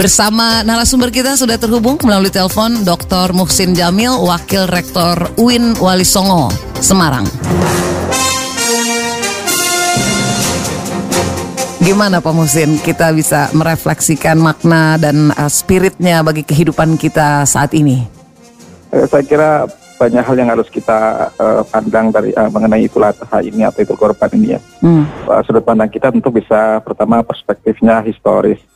Bersama narasumber kita sudah terhubung melalui telepon Dr. Muhsin Jamil, Wakil Rektor UIN Wali Songo, Semarang. Gimana Pak Muhsin kita bisa merefleksikan makna dan uh, spiritnya bagi kehidupan kita saat ini? Eh, saya kira banyak hal yang harus kita uh, pandang dari uh, mengenai itu adha ini atau itu korban ini ya. Hmm. Uh, sudut pandang kita tentu bisa pertama perspektifnya historis.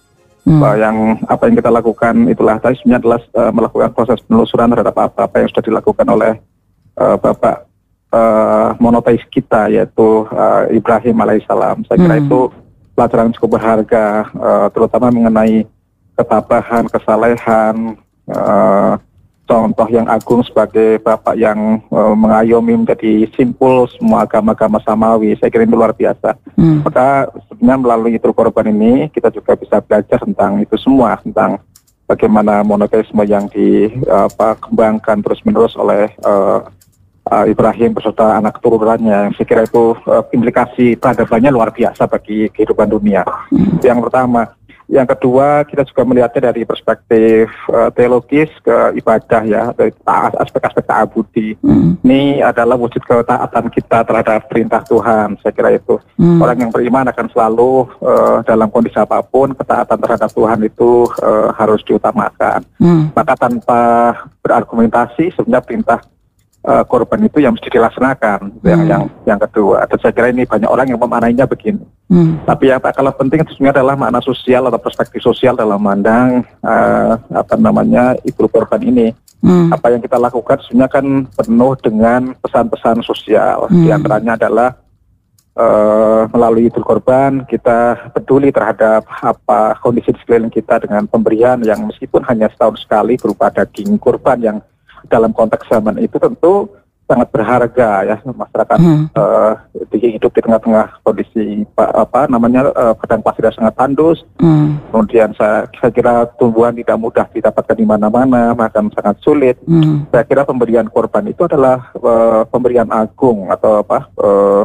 Hmm. Yang apa yang kita lakukan itulah tadi sebenarnya adalah uh, melakukan proses penelusuran terhadap apa-apa yang sudah dilakukan oleh uh, Bapak uh, monoteis kita yaitu uh, Ibrahim alaihissalam. Saya kira hmm. itu pelajaran cukup berharga, uh, terutama mengenai ketabahan, kesalehan, uh, contoh yang agung sebagai bapak yang uh, mengayomi menjadi simpul semua agama-agama samawi. Saya kira itu luar biasa. Hmm. Maka sebenarnya melalui itu korban ini kita juga bisa belajar tentang itu semua tentang bagaimana monoteisme yang dikembangkan uh, terus-menerus oleh uh, uh, Ibrahim beserta anak turunannya. Saya kira itu uh, implikasi peradabannya luar biasa bagi kehidupan dunia. Hmm. Yang pertama. Yang kedua, kita juga melihatnya dari perspektif uh, teologis ke ibadah ya, dari aspek-aspek ta'abudi. Hmm. Ini adalah wujud ketaatan kita terhadap perintah Tuhan. Saya kira itu hmm. orang yang beriman akan selalu uh, dalam kondisi apa pun ketaatan terhadap Tuhan itu uh, harus diutamakan. Hmm. Maka tanpa berargumentasi, sebenarnya perintah uh, korban itu yang mesti dilaksanakan hmm. yang yang yang kedua dan saya kira ini banyak orang yang memaknainya begini hmm. tapi yang tak kalah penting itu sebenarnya adalah makna sosial atau perspektif sosial dalam memandang uh, apa namanya ibu korban ini hmm. apa yang kita lakukan sebenarnya kan penuh dengan pesan-pesan sosial hmm. di antaranya adalah Uh, melalui Idul Korban kita peduli terhadap apa kondisi di sekeliling kita dengan pemberian yang meskipun hanya setahun sekali berupa daging kurban yang dalam konteks zaman itu tentu sangat berharga ya masyarakat hmm. uh, hidup di tengah-tengah kondisi apa namanya uh, padang pasir sangat tandus hmm. kemudian saya, saya kira tumbuhan tidak mudah didapatkan di mana-mana makan sangat sulit hmm. saya kira pemberian korban itu adalah uh, pemberian agung atau apa uh,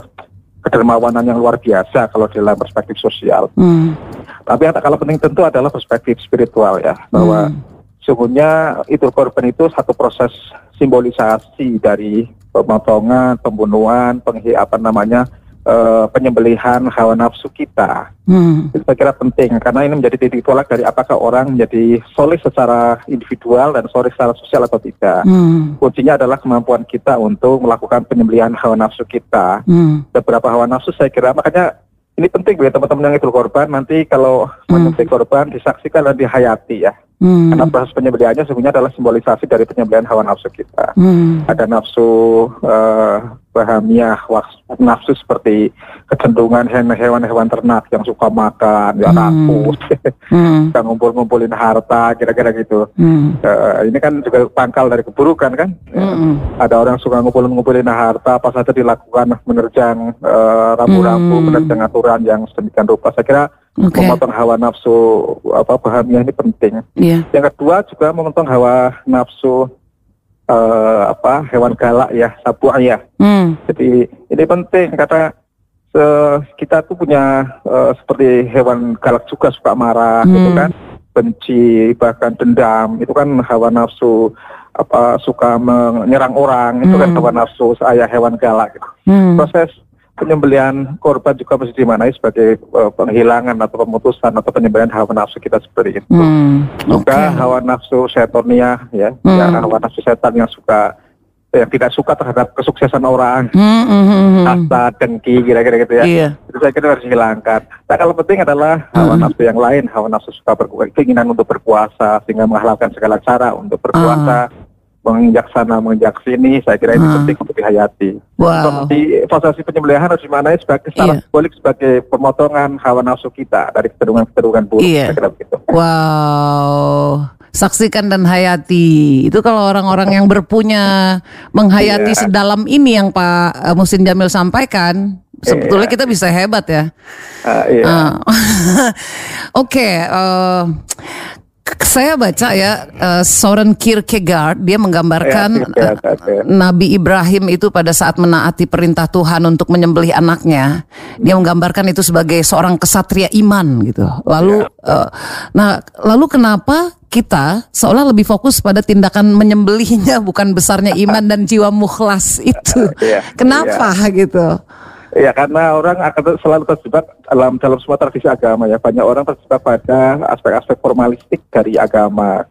kedermawanan yang luar biasa kalau dalam perspektif sosial hmm. tapi yang tak kalah penting tentu adalah perspektif spiritual ya bahwa hmm sesungguhnya itu korban itu satu proses simbolisasi dari pemotongan, pembunuhan, penghi apa namanya uh, penyembelihan hawa nafsu kita. Hmm. Itu saya kira penting karena ini menjadi titik tolak dari apakah orang menjadi solid secara individual dan solid secara sosial atau tidak. Hmm. Kuncinya adalah kemampuan kita untuk melakukan penyembelihan hawa nafsu kita. Hmm. Beberapa hawa nafsu saya kira makanya ini penting ya teman-teman yang itu korban nanti kalau hmm. korban disaksikan dan dihayati ya. Hmm. Karena proses penyembelihannya sebenarnya adalah simbolisasi dari penyembelihan hawa nafsu kita. Hmm. Ada nafsu uh, bahamiah, nafsu seperti kecenderungan hewan-hewan ternak yang suka makan, yang hmm. rakus, hmm. yang ngumpul-ngumpulin harta, kira-kira gitu. Hmm. Uh, ini kan juga pangkal dari keburukan kan. Hmm. Ada orang suka ngumpulin-ngumpulin harta, apa saja dilakukan menerjang uh, rambu-rambu, hmm. menerjang aturan yang sedemikian rupa. Saya kira okay. memotong hawa nafsu apa bahannya ini penting. Yeah. Yang kedua juga memotong hawa nafsu uh, apa hewan galak ya sabuah ya. Mm. Jadi ini penting karena uh, kita tuh punya uh, seperti hewan galak juga suka marah mm. gitu kan, benci bahkan dendam itu kan hawa nafsu apa suka menyerang orang itu kan hmm. hawa nafsu saya hewan galak gitu. Mm. Proses penyembelian korban juga mesti dimanai sebagai uh, penghilangan atau pemutusan atau penyembelian hawa nafsu kita seperti itu. Hmm, juga okay. hawa nafsu setonia ya, hmm. ya hawa nafsu setan yang suka yang tidak suka terhadap kesuksesan orang, hmm, hmm, hmm. dengki, kira-kira gitu ya. Iya. Itu saya kira harus dihilangkan. Nah kalau penting adalah hawa hmm. nafsu yang lain, hawa nafsu suka berkuasa, keinginan untuk berpuasa, sehingga menghalalkan segala cara untuk berpuasa. Hmm menginjak sana menginjak sini saya kira ini hmm. penting untuk dihayati. Wow. di penyembelihan harus dimaknai sebagai secara yeah. simbolik sebagai pemotongan hawa nafsu kita dari kecenderungan-kecenderungan buruk. Yeah. Saya kira begitu. Wow. Saksikan dan hayati. Itu kalau orang-orang yang berpunya menghayati yeah. sedalam ini yang Pak Musin Jamil sampaikan, sebetulnya yeah. kita bisa hebat ya. Uh, iya. uh. Oke, okay, uh, saya baca ya uh, Soren Kierkegaard dia menggambarkan ya, uh, Nabi Ibrahim itu pada saat menaati perintah Tuhan untuk menyembelih anaknya, dia menggambarkan itu sebagai seorang kesatria iman gitu. Lalu ya. uh, nah lalu kenapa kita seolah lebih fokus pada tindakan menyembelihnya bukan besarnya iman dan jiwa mukhlas itu. Ya, kenapa ya. gitu? Ya karena orang akan selalu terjebak dalam dalam semua tradisi agama ya banyak orang terjebak pada aspek-aspek formalistik dari agama.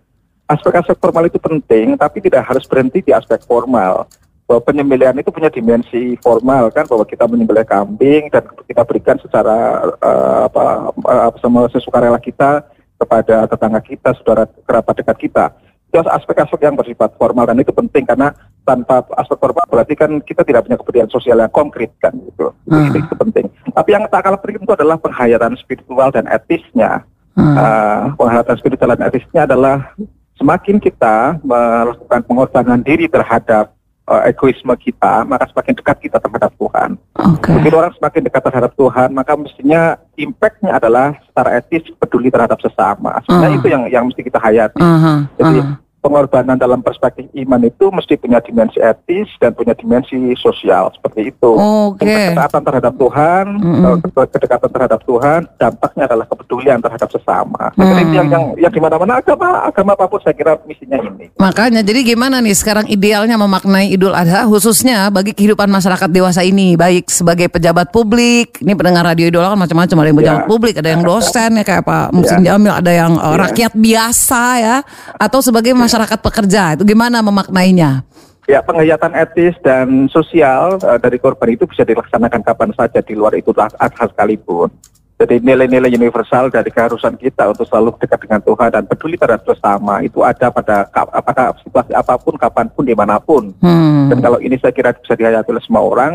Aspek-aspek formal itu penting tapi tidak harus berhenti di aspek formal. Bahwa penyembelihan itu punya dimensi formal kan bahwa kita menyembelih kambing dan kita berikan secara uh, apa uh, sama sesukarela kita kepada tetangga kita, saudara kerabat dekat kita itu aspek-aspek yang bersifat formal dan itu penting karena tanpa aspek formal berarti kan kita tidak punya kepentingan sosial yang konkret kan gitu. Hmm. Itu, itu penting. Tapi yang tak kalah penting itu adalah penghayatan spiritual dan etisnya. Hmm. Uh, penghayatan spiritual dan etisnya adalah semakin kita melakukan pengorbanan diri terhadap uh, egoisme kita, maka semakin dekat kita terhadap Tuhan. Okay. Begitu orang semakin dekat terhadap Tuhan, maka mestinya impactnya adalah secara etis peduli terhadap sesama. Sebenarnya uh. itu yang yang mesti kita hayati. Uh -huh. Jadi uh -huh pengorbanan dalam perspektif iman itu mesti punya dimensi etis dan punya dimensi sosial seperti itu. Okay. Kedekatan terhadap Tuhan, mm-hmm. kedekatan terhadap Tuhan, dampaknya adalah kepedulian terhadap sesama. Mm. Jadi yang yang yang di mana-mana agama agama apa pun saya kira misinya ini. Makanya jadi gimana nih sekarang idealnya memaknai Idul Adha khususnya bagi kehidupan masyarakat dewasa ini baik sebagai pejabat publik, ini pendengar radio idola kan macam-macam ada yang pejabat ya. publik, ada yang dosen ya kayak Pak Musin ya. Jamil, ada yang uh, ya. rakyat biasa ya atau sebagai masyarakat pekerja itu gimana memaknainya? Ya, penghayatan etis dan sosial uh, dari korban itu bisa dilaksanakan kapan saja di luar itu adha sekalipun. Jadi nilai-nilai universal dari keharusan kita untuk selalu dekat dengan Tuhan dan peduli terhadap sesama itu ada pada apakah situasi apa pun, kapan pun, di mana pun. Hmm. Dan kalau ini saya kira bisa dihayati oleh semua orang,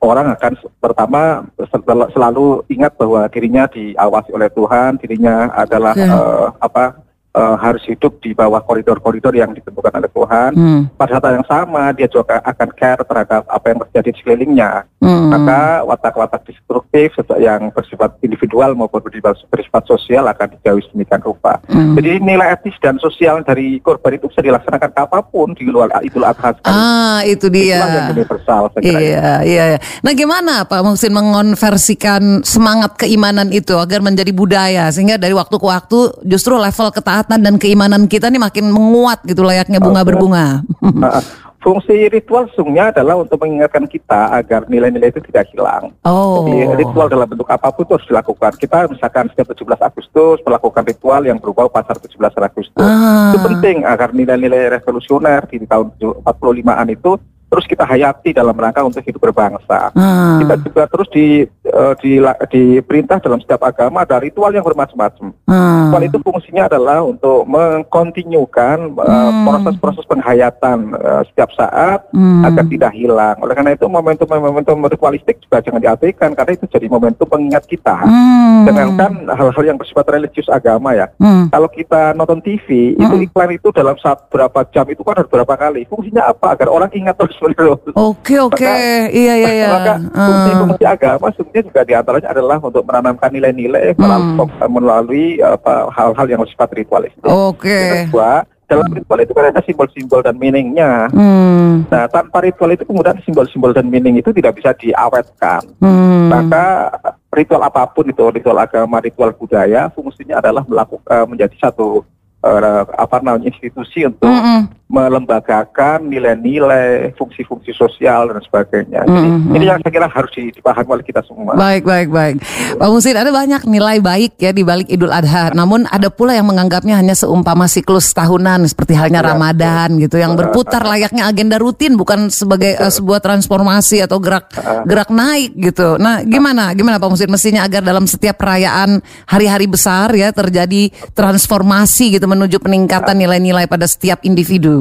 orang akan pertama selalu ingat bahwa dirinya diawasi oleh Tuhan, dirinya adalah okay. uh, apa uh, harus hidup di bawah koridor-koridor yang ditentukan oleh Tuhan. Hmm. Pada saat yang sama dia juga akan care terhadap apa yang terjadi di sekelilingnya. Hmm. Maka watak-watak destruktif yang bersifat individual maupun bersifat sosial akan dijauhi sedemikian rupa. Hmm. Jadi nilai etis dan sosial dari korban itu bisa dilaksanakan apa pun di luar Idul Adha. Ah, itu dia. Itulah yang universal. Iya, iya, iya. Nah, gimana Pak Muhsin mengonversikan semangat keimanan itu agar menjadi budaya sehingga dari waktu ke waktu justru level ketaatan ketaatan dan keimanan kita nih makin menguat gitu layaknya bunga berbunga. Fungsi ritual sesungguhnya adalah untuk mengingatkan kita agar nilai-nilai itu tidak hilang. Oh. Jadi ritual dalam bentuk apa pun itu harus dilakukan. Kita misalkan setiap 17 Agustus melakukan ritual yang berupa pasar 17 Agustus. Ah. Itu penting agar nilai-nilai revolusioner di tahun 45-an itu terus kita hayati dalam rangka untuk hidup berbangsa. Hmm. Kita juga terus di, uh, di diperintah dalam setiap agama ada ritual yang bermacam-macam. Hmm. Ritual itu fungsinya adalah untuk mengkontinyukan uh, proses-proses penghayatan uh, setiap saat hmm. agar tidak hilang. Oleh karena itu momentum-momentum ritualistik juga jangan diabaikan karena itu jadi momentum pengingat kita. Hmm. kan hal-hal yang bersifat religius agama ya. Hmm. Kalau kita nonton TV, hmm. itu iklan itu dalam saat berapa jam itu kan harus berapa kali. Fungsinya apa? Agar orang ingat terus Oke oke, iya iya iya. Maka fungsi-fungsi uh. agama sebenarnya juga di antaranya adalah untuk menanamkan nilai-nilai hmm. melalui apa hal-hal yang bersifat ritualis. Oke. Okay. Kedua, dalam ritual itu kan ada simbol-simbol dan meaningnya. Hmm. Nah, tanpa ritual itu kemudian simbol-simbol dan meaning itu tidak bisa diawetkan. Hmm. Maka ritual apa pun itu, ritual agama, ritual budaya, fungsinya adalah melakukan menjadi satu uh, apa namanya institusi untuk mm -hmm. Melembagakan nilai-nilai fungsi-fungsi sosial dan sebagainya. Jadi mm -hmm. ini yang saya kira harus dipahami oleh kita semua. Baik, baik, baik. Pak Musin, ada banyak nilai baik ya di balik Idul Adha. Namun ada pula yang menganggapnya hanya seumpama siklus tahunan seperti halnya ya, Ramadan ya. gitu yang berputar layaknya agenda rutin bukan sebagai uh, sebuah transformasi atau gerak gerak naik gitu. Nah, gimana? Gimana Pak Musin mestinya agar dalam setiap perayaan hari-hari besar ya terjadi transformasi gitu menuju peningkatan nilai-nilai pada setiap individu?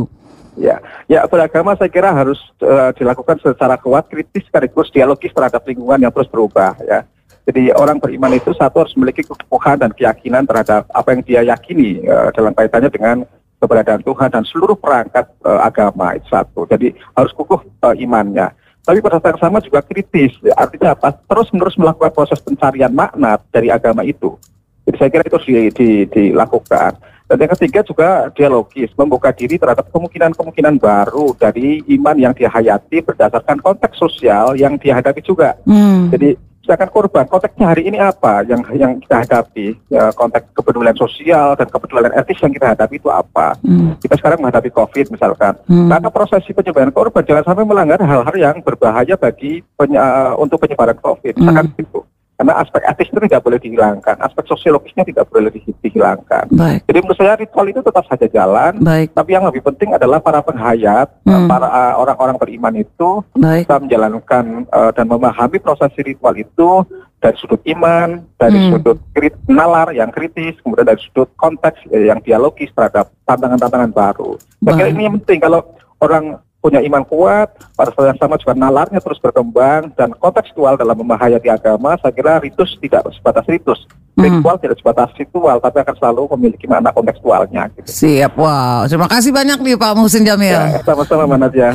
Ya, ya beragama saya kira harus uh, dilakukan secara kuat, kritis, sekaligus dialogis terhadap lingkungan yang terus berubah. Ya, jadi orang beriman itu satu harus memiliki kekokohan dan keyakinan terhadap apa yang dia yakini uh, dalam kaitannya dengan keberadaan Tuhan dan seluruh perangkat uh, agama itu satu. Jadi harus kukuh uh, imannya. Tapi pada saat yang sama juga kritis, artinya apa? Terus menerus melakukan proses pencarian makna dari agama itu. Jadi saya kira itu di, di, dilakukan. Dan yang ketiga juga dialogis, membuka diri terhadap kemungkinan-kemungkinan baru dari iman yang dihayati berdasarkan konteks sosial yang dihadapi juga. Hmm. Jadi misalkan korban konteksnya hari ini apa yang yang kita hadapi ya, konteks kepedulian sosial dan kepedulian etis yang kita hadapi itu apa hmm. kita sekarang menghadapi covid misalkan hmm. maka prosesi penyembahan korban jangan sampai melanggar hal-hal yang berbahaya bagi peny untuk penyebaran covid misalkan hmm. itu karena aspek etis itu tidak boleh dihilangkan, aspek sosiologisnya tidak boleh dihilangkan. Baik. Jadi menurut saya ritual itu tetap saja jalan, Baik. tapi yang lebih penting adalah para penghayat, hmm. para uh, orang-orang beriman itu Baik. bisa menjalankan uh, dan memahami proses ritual itu dari sudut iman, dari hmm. sudut krit, nalar yang kritis, kemudian dari sudut konteks eh, yang dialogis terhadap tantangan-tantangan baru. Saya kira ini yang penting kalau orang punya iman kuat, pada saat yang sama juga nalarnya terus berkembang dan kontekstual dalam memahayati agama, saya kira ritus tidak sebatas ritus. Ritual hmm. tidak sebatas ritual, tapi akan selalu memiliki makna kontekstualnya. Gitu. Siap, wow. Terima kasih banyak nih Pak Musin Jamil. Ya, sama-sama Mbak Nadia.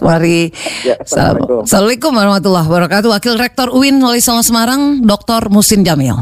Mari. Ya, Assalamualaikum. Assalamualaikum warahmatullahi wabarakatuh. Wakil Rektor UIN Wali Songo Semarang, Dr. Musin Jamil.